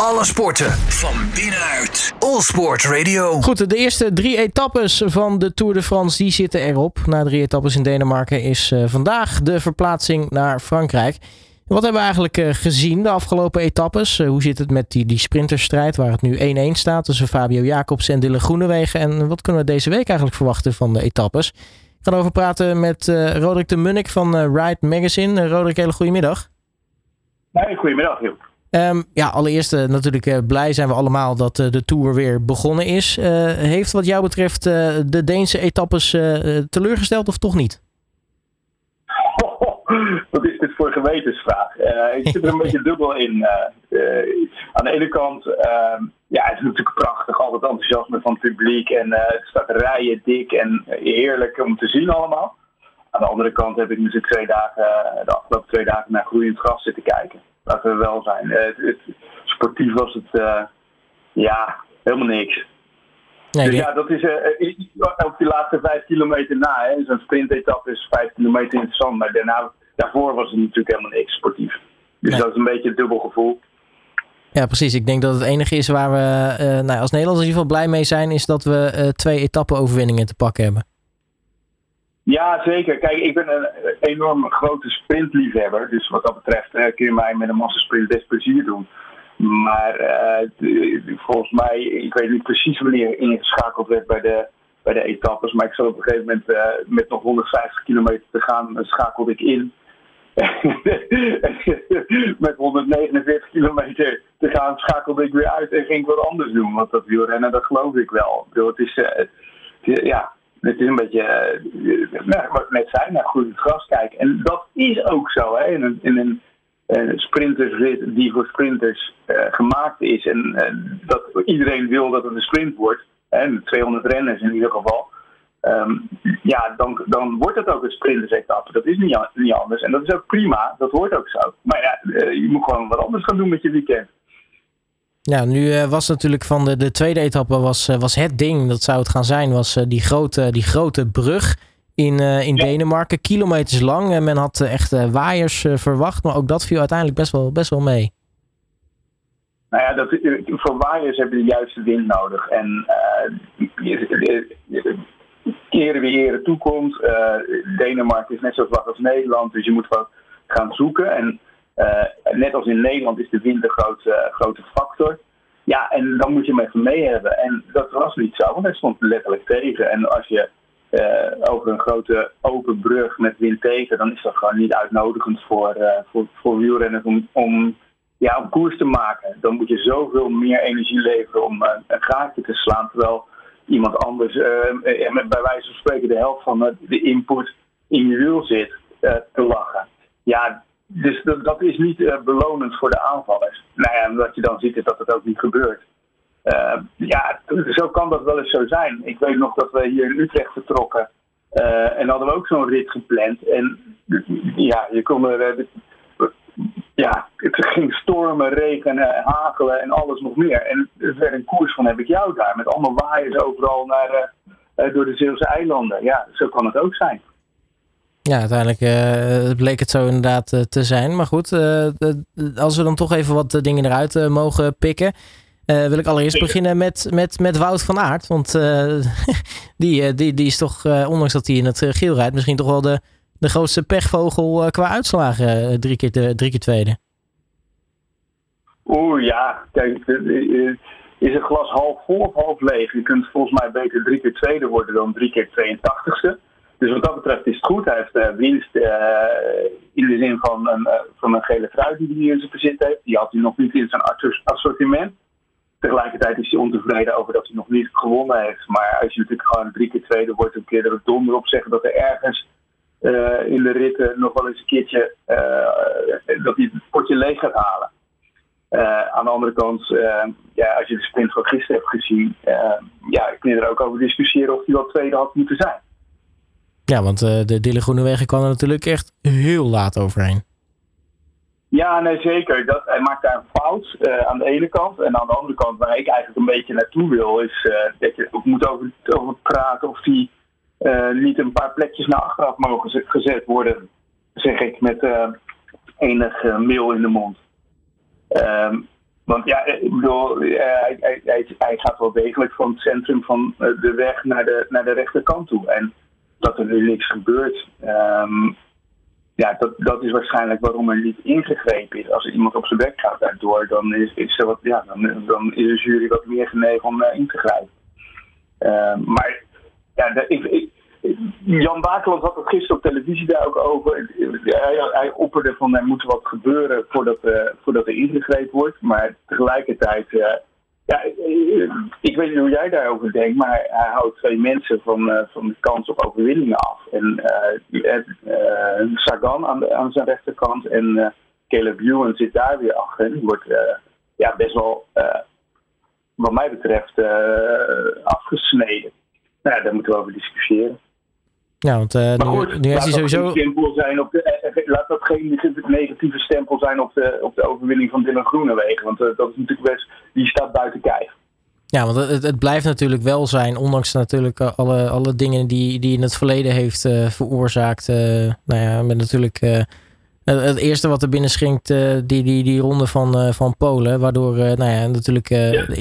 Alle sporten van binnenuit. All Sport Radio. Goed, de eerste drie etappes van de Tour de France die zitten erop. Na drie etappes in Denemarken is uh, vandaag de verplaatsing naar Frankrijk. Wat hebben we eigenlijk uh, gezien de afgelopen etappes? Uh, hoe zit het met die, die sprinterstrijd waar het nu 1-1 staat tussen Fabio Jacobs en Dylan Groenewegen? En wat kunnen we deze week eigenlijk verwachten van de etappes? Ik ga over praten met Roderick de Munnik van Ride Magazine. Roderick, hele goedemiddag. Nee, goedemiddag, Joep. Um, ja, allereerst uh, natuurlijk uh, blij zijn we allemaal dat uh, de Tour weer begonnen is. heeft wat jou betreft de Deense etappes teleurgesteld of toch niet? wat is dit voor gewetensvraag? ik zit er een beetje dubbel in. aan de ene kant, ehm, ja, het is natuurlijk prachtig, al het enthousiasme van het publiek. En het staat rijen dik en heerlijk om te zien allemaal. Aan de andere kant heb ik natuurlijk twee dagen, de afgelopen twee dagen naar groeiend gras zitten kijken laten we wel zijn. Uh, het, het, sportief was het uh, ja, helemaal niks. Nee, dus ja, dat is uh, ook die laatste vijf kilometer na. Zo'n sprintetappe is vijf kilometer interessant. Maar daarna, daarvoor was het natuurlijk helemaal niks sportief. Dus nee. dat is een beetje een dubbel gevoel. Ja, precies. Ik denk dat het enige is waar we uh, nou, als Nederlanders in ieder geval blij mee zijn, is dat we uh, twee etappe-overwinningen te pakken hebben. Ja, zeker. Kijk, ik ben een enorm grote sprintliefhebber. Dus wat dat betreft uh, kun je mij met een massasprint best plezier doen. Maar uh, volgens mij, ik weet niet precies wanneer ingeschakeld werd bij de, bij de etappes. Maar ik zat op een gegeven moment uh, met nog 150 kilometer te gaan, schakelde ik in. met 149 kilometer te gaan schakelde ik weer uit en ging ik wat anders doen. Want dat wielrennen, dat geloof ik wel. Bedoel, het is, ja, het is een beetje, uh, nou, wat naar goed gras kijken. En dat is ook zo, hè, in een, in een uh, sprintersrit die voor sprinters uh, gemaakt is. En dat iedereen wil dat het een sprint wordt, hè, 200 renners in ieder geval. Um, ja, dan, dan wordt het ook een sprintersetappe. Dat is niet, niet anders. En dat is ook prima, dat hoort ook zo. Maar ja, je moet gewoon wat anders gaan doen met je weekend. Ja, nu uh, was natuurlijk van de, de tweede etappe was, uh, was het ding, dat zou het gaan zijn, was uh, die, grote, die grote brug in, in ja. Denemarken. Kilometers lang en men had echt waaiers verwacht, maar ook dat viel uiteindelijk best wel, best wel mee. Nou ja, dat, voor waaiers heb je de juiste wind nodig. En keren wie ere toekomt. Denemarken is net zo vlak als Nederland, dus je moet gewoon gaan zoeken. En net als in Nederland is de wind een grote, grote factor. Ja, en dan moet je hem even mee hebben. En dat was niet zo, want hij stond letterlijk tegen. En als je uh, over een grote open brug met wind tegen, dan is dat gewoon niet uitnodigend voor, voor, voor wielrenners om, om, ja, om koers te maken. Dan moet je zoveel meer energie leveren om een gaatje te slaan, terwijl iemand anders met bij wijze van spreken de helft van de input in je wiel zit te lachen. Ja, dus dat, is niet uh, belonend voor de aanvallers. Nou ja, wat je dan ziet is dat het ook niet gebeurt. Uh, ja, zo kan dat wel eens zo zijn. Ik weet nog dat we hier in Utrecht vertrokken. Uh, en hadden we ook zo'n rit gepland. En ja, je kon er. ja, het ging stormen, regenen, hagelen en alles nog meer. En er werd een koers van heb ik jou daar. Met allemaal waaiers overal naar, door de Zeeuwse eilanden. Ja, zo kan het ook zijn. Ja, uiteindelijk uh, bleek het zo inderdaad uh, te zijn. Maar goed, uh, als we dan toch even wat dingen eruit mogen pikken. wil ik allereerst beginnen met, met, met Wout van Aert. Want die, die, die is toch, ondanks dat hij in het geel rijdt, misschien toch wel de, de grootste pechvogel qua uitslagen. drie, keer de, drie keer tweede. Oeh ja, kijk, is het glas half vol of half leeg? Je kunt volgens mij beter drie keer tweede worden dan drie keer 82ste. Dus wat dat betreft is het goed. Hij heeft uh, winst uh, in de zin van een, uh, van een gele trui die hij in zijn bezit heeft. Die had hij nog niet in zijn assortiment. Tegelijkertijd is hij ontevreden over dat hij nog niet gewonnen heeft. Maar als je natuurlijk gewoon drie keer tweede wordt, een keer er donder op zeggen dat er ergens in de ritten nog wel eens een keertje dat hij het potje leeg gaat halen. aan de andere kant, ja, als je de sprint van gisteren hebt gezien, ja, je er ook over discussiëren of hij wel tweede had moeten zijn. Ja, want uh, de Dille Groenewegen kwam er natuurlijk echt heel laat overheen. Ja, nee, zeker. Dat, hij maakt daar een fout uh, aan de ene kant. En aan de andere kant, waar ik eigenlijk een beetje naartoe wil, is uh, dat je moet over, praten of die niet een paar plekjes naar achteraf mogen gezet worden, zeg ik met enig mail in de mond. Um, Want ja, ik bedoel, hij, gaat wel degelijk van het centrum van de weg naar de, naar de rechterkant toe. En dat er nu niks gebeurt, um, ja, dat, dat is waarschijnlijk waarom er niet ingegrepen is. Als er iemand op zijn bek gaat daardoor, dan is, is, er wat, ja, dan, dan is de jury wat meer genegen om uh, in te grijpen. Uh, maar ja, ik, ik, Jan Bakeland had het gisteren op televisie daar ook over. Hij, hij opperde van er moet wat gebeuren voordat, uh, voordat er ingegrepen wordt. Maar tegelijkertijd uh, ja, ik weet niet hoe jij daarover denkt, maar hij houdt twee mensen van, uh, van de kans op overwinningen af. En uh, Sagan aan, de, aan zijn rechterkant en Caleb Ewan zit daar weer achter. Die wordt ja, best wel, wat mij betreft, afgesneden. Nou ja, daar moeten we over discussiëeren. Ja, want uh, goed, nu, nu heeft hij sowieso... Stempel zijn op de, eh, eh, laat dat geen negatieve stempel zijn op de, op de overwinning van Dylan Groenewegen. Want uh, dat is natuurlijk best, die staat buiten kijf. Ja, want het, het blijft natuurlijk wel zijn, ondanks natuurlijk alle, alle dingen die, die in het verleden heeft uh, veroorzaakt. Nou ja, met natuurlijk het eerste wat er binnen schinkt, uh, die, die, die ronde van, uh, van Polen. Waardoor uh, nou ja, natuurlijk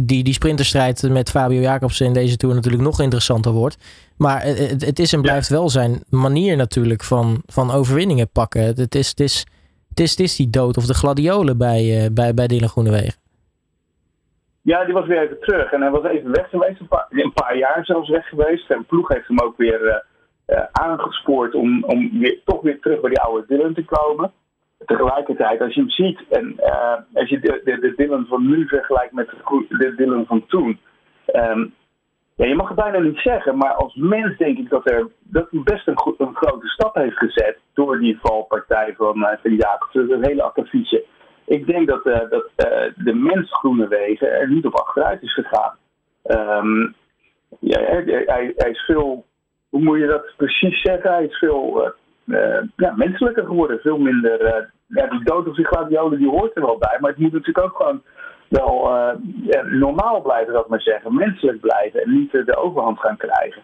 die, die sprinterstrijd met Fabio Jacobsen in deze Tour natuurlijk nog interessanter wordt. Maar het, het is en blijft wel zijn manier natuurlijk van, van overwinningen pakken. Het is, het, is, het, is, het is die dood of de gladiolen bij, bij, bij Dylan Groenewegen. Ja, die was weer even terug. En hij was even weg geweest, een paar, een paar jaar zelfs weg geweest. En ploeg heeft hem ook weer aangespoord om, om weer, toch weer terug bij die oude Dylan te komen. Tegelijkertijd, als je hem ziet en uh, als je de, de, de Dylan van nu vergelijkt met de Dylan van toen. Um, ja, je mag het bijna niet zeggen, maar als mens denk ik dat, er, dat hij best een, een grote stap heeft gezet door die valpartij van, uh, van Jacobs. Dat hele akkefietje. Ik denk dat, dat de mens Groenewegen er niet op achteruit is gegaan. Um, ja, hij, hij, is veel hoe moet je dat precies zeggen? Hij is veel uh, ja, menselijker geworden. Veel minder. Uh, ja, die dood op zich gladiolen die hoort er wel bij. Maar het moet natuurlijk ook gewoon wel normaal blijven, dat maar zeggen. Menselijk blijven en niet de overhand gaan krijgen.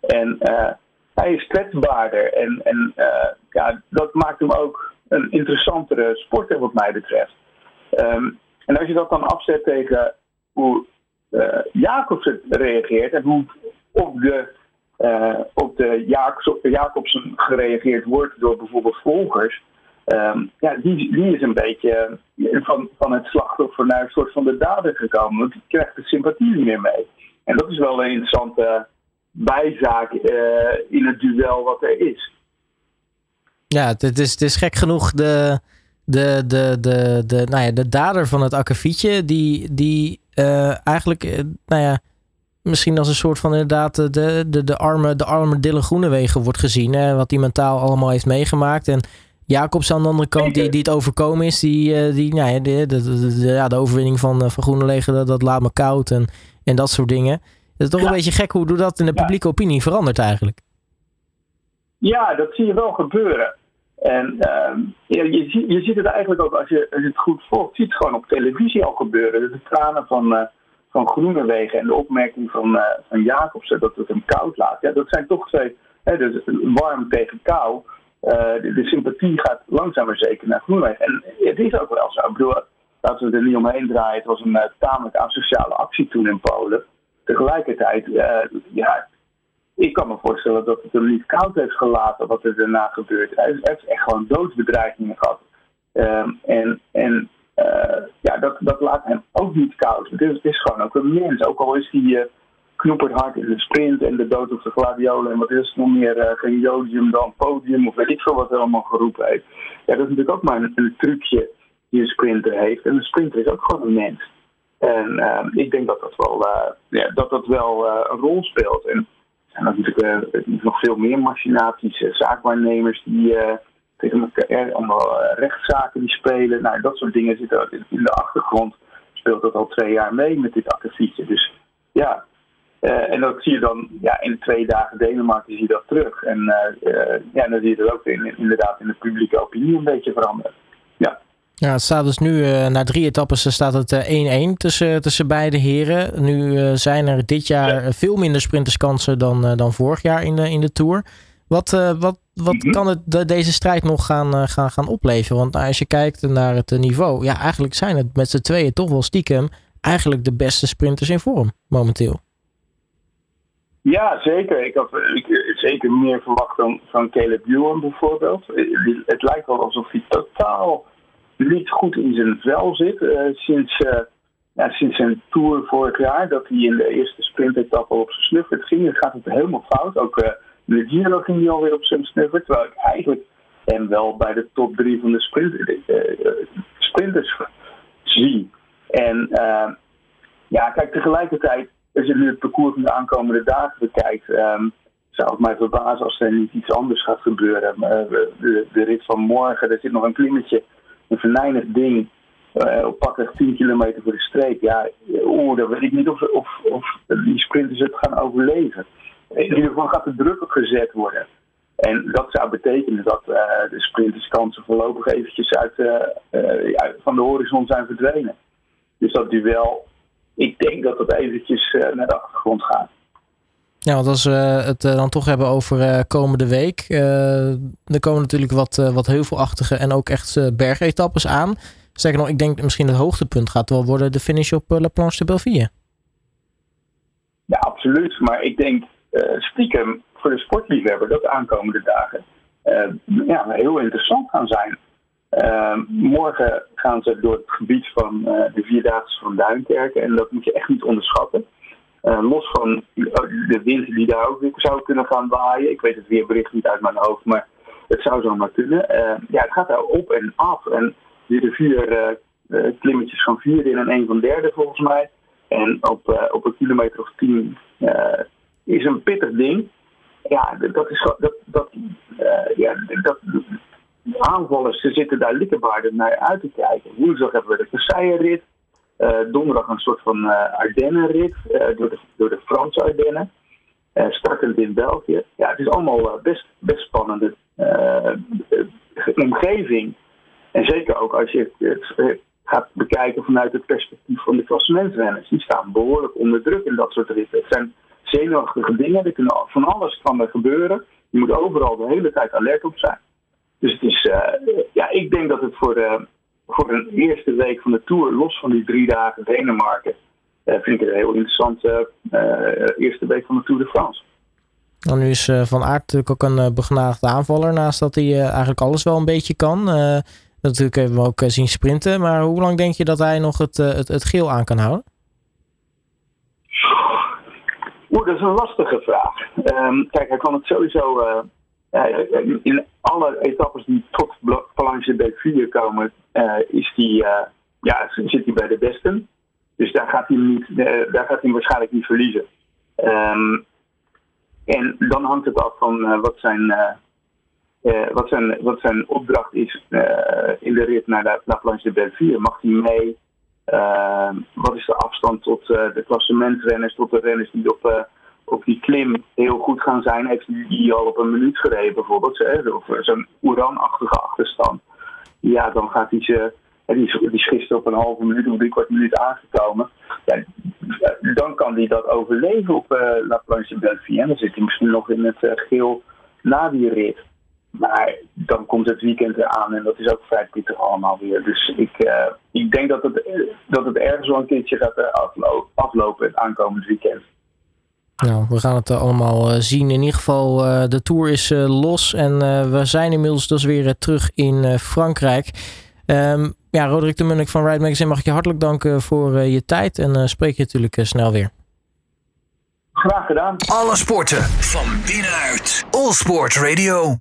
En hij is kwetsbaarder. En, en ja, dat maakt hem ook een interessantere sporter, wat mij betreft. Um, en als je dat dan afzet tegen hoe Jacobs reageert en hoe op de uh, op de Jacobsen gereageerd wordt door bijvoorbeeld volgers. Um, ja, die, die is een beetje van, van het slachtoffer naar een soort van de dader gekomen. Want die krijgt de sympathie niet meer mee. En dat is wel een interessante bijzaak uh, in het duel wat er is. Ja, het is, het is gek genoeg de, de, de, de, de, nou ja, de dader van het akkefietje, die, die eigenlijk, nou ja, misschien als een soort van inderdaad de, de, de, arme, de arme Dylan Groenewegen wordt gezien. Hè, wat hij mentaal allemaal heeft meegemaakt. En Jacobs aan de andere kant, die, die het overkomen is, die, eh, die, nou ja, de, de, de, ja, de overwinning van, eh, van Groenewegen, dat, dat laat me koud en, en dat soort dingen. Het is toch een beetje gek hoe dat in de publieke opinie verandert eigenlijk. Ja, dat zie je wel gebeuren. En uh, je, je, ziet het eigenlijk ook als je, als je het goed volgt, zie je het gewoon op televisie al gebeuren. De tranen van, uh, van Groenewegen en de opmerking van, uh, van Jacobsen dat het hem koud laat. Ja, dat zijn toch twee, hè, dus warm tegen kou. Uh, de, sympathie gaat langzaam maar zeker naar Groenewegen. En het is ook wel zo. Ik bedoel, laten we er niet omheen draaien. Het was een uh, tamelijk asociale actie toen in Polen. Tegelijkertijd, ja, ik kan me voorstellen dat het hem niet koud heeft gelaten wat er daarna gebeurt. Hij heeft echt gewoon doodsbedreigingen gehad. Ehm, en, en ja, dat, dat laat hem ook niet koud. Het is, het is gewoon ook een mens. Ook al is hij uh, knoeperd hard in de sprint en de dood op de gladiolen en wat is het nog meer, uh, geen jodium dan podium of weet ik veel wat hij allemaal geroepen heeft. Ja, dat is natuurlijk ook maar een, trucje die een sprinter heeft. En een sprinter is ook gewoon een mens. En ik denk dat dat wel, ja, dat dat wel een rol speelt. En, en dat natuurlijk nog veel meer machinaties, zaakwaarnemers die tegen elkaar, allemaal eh, rechtszaken die spelen. Nou, dat soort dingen zitten in de achtergrond. Speelt dat al twee jaar mee met dit akkefietje. Dus ja, uh, en dat zie je dan ja, in de twee dagen Denemarken zie je dat terug. En uh, ja, dan zie je dat ook in, inderdaad in de publieke opinie een beetje veranderen. Ja. Ja, het staat dus nu na drie etappes staat het 1-1 tussen, tussen beide heren. Nu zijn er dit jaar veel minder sprinterskansen dan, dan vorig jaar in de, in de Tour. Wat, wat wat Mhm. kan het, deze strijd nog gaan, eh, gaan, gaan opleveren? Want als je kijkt naar het eh, niveau, ja, eigenlijk zijn het met z'n tweeën toch wel stiekem eigenlijk de beste sprinters in vorm momenteel. Ja, zeker. Ik had ik, zeker meer verwacht dan van Caleb Ewan bijvoorbeeld. Het lijkt wel alsof hij totaal niet goed in zijn vel zit. eh, sinds, eh, ja, sinds zijn tour vorig jaar, dat hij in de eerste sprintetappe al op zijn snuffert ging. Dan gaat het helemaal fout. Ook eh de Giro ging hij alweer op zijn snuffert. Terwijl ik eigenlijk hem wel bij de top drie van de eh, eh, sprinters zie. En eh, ja, kijk, tegelijkertijd, als je nu het parcours van de aankomende dagen bekijkt, ehm, zou het mij verbazen als er niet iets anders gaat gebeuren. Maar, de, de, rit van morgen, er zit nog een klimmetje, een venijnig ding, eh, op pakweg 10 kilometer voor de streep. Ja, oeh, dan weet ik niet of, of, of die sprinters het gaan overleven. In ieder geval gaat de druk op gezet worden. En dat zou betekenen dat eh, de sprinterskansen voorlopig eventjes uit, eh, eh, ja, van de horizon zijn verdwenen. Dus dat duel, ik denk dat dat eventjes eh, naar de achtergrond gaat. Ja, want als we het eh, dan toch hebben over eh, komende week. eh, er komen natuurlijk wat, eh, wat heuvelachtige en ook echt eh, bergetappes aan. Sterker nog, ik denk misschien het hoogtepunt gaat wel worden de finish op eh, La Planche de Belleville. Ja, absoluut. Maar ik denk eh, stiekem voor de sportliefhebber dat de aankomende dagen eh, ja, heel interessant gaan zijn. Eh, morgen gaan ze door het gebied van eh, de Vierdaagse van Duinkerken. En dat moet je echt niet onderschatten. Eh, los van de wind die daar ook zou kunnen gaan waaien. Ik weet het weerbericht niet uit mijn hoofd, maar het zou zomaar kunnen. Eh, ja, het gaat daar op en af. En de vier eh, eh, klimmetjes van vier in en één van derde volgens mij. En op, eh, op een kilometer of tien eh, is een pittig ding. Ja, dat is dat, dat, eh, ja, dat, aanvallers ze zitten daar likkebaarden naar uit te kijken. Woensdag hebben we de Versailles-rit. Eh, donderdag een soort van eh Ardennenrit door, de, door de Franse Ardennen. Startend in België. Ja, het is allemaal best, best spannende omgeving. En zeker ook als je het gaat bekijken vanuit het perspectief van de klassementsrenners. Die staan behoorlijk onder druk in dat soort ritten. Het zijn zenuwachtige dingen. Er kunnen van alles kan er gebeuren. Je moet overal de hele tijd alert op zijn. Dus het is, eh, ja, ik denk dat het voor, eh, voor een eerste week van de Tour, los van die drie dagen Denemarken, eh, vind ik een heel interessante eerste week van de Tour de France. Nou, nu is Van Aert natuurlijk ook een begenadigde aanvaller, naast dat hij eigenlijk alles wel een beetje kan. Natuurlijk hebben we ook zien sprinten, maar hoe lang denk je dat hij nog het, het geel aan kan houden? Oeh, dat is een lastige vraag. Ehm, kijk, hij kan het sowieso. eh, in alle etappes die tot Bla- Planche de 4 komen, eh, is die, eh, ja, zit hij bij de besten. Dus daar gaat hij, niet, daar gaat hij waarschijnlijk niet verliezen. Ehm, en dan hangt het af van wat, zijn, wat, zijn, wat zijn opdracht is in de rit naar de, La Planche de 4. Mag hij mee? Uh, wat is de afstand tot uh, de klassementrenners, tot de renners die op, uh, op die klim heel goed gaan zijn? Heeft die al op een minuut gereden bijvoorbeeld? Hè? Of zo'n Oeran-achtige achterstand. Ja, dan gaat hij ze. Die die is gisteren op een halve minuut of drie kwart minuut aangekomen. Ja, dan kan hij dat overleven op uh, La Planche Belleville. En dan zit hij misschien nog in het geel na die rit. Maar dan komt het weekend eraan en dat is ook vrij pittig allemaal weer. Dus ik, uh, ik denk dat het, dat het ergens wel een keertje gaat aflopen, aflopen het aankomend weekend. Nou, we gaan het allemaal zien. In ieder geval, de Tour is los en we zijn inmiddels dus weer terug in Frankrijk. Um, ja, Roderick de Munnik van Ride Magazine mag ik je hartelijk danken voor je tijd en spreek je natuurlijk snel weer. Graag gedaan. Alle sporten van binnenuit. All Sport Radio.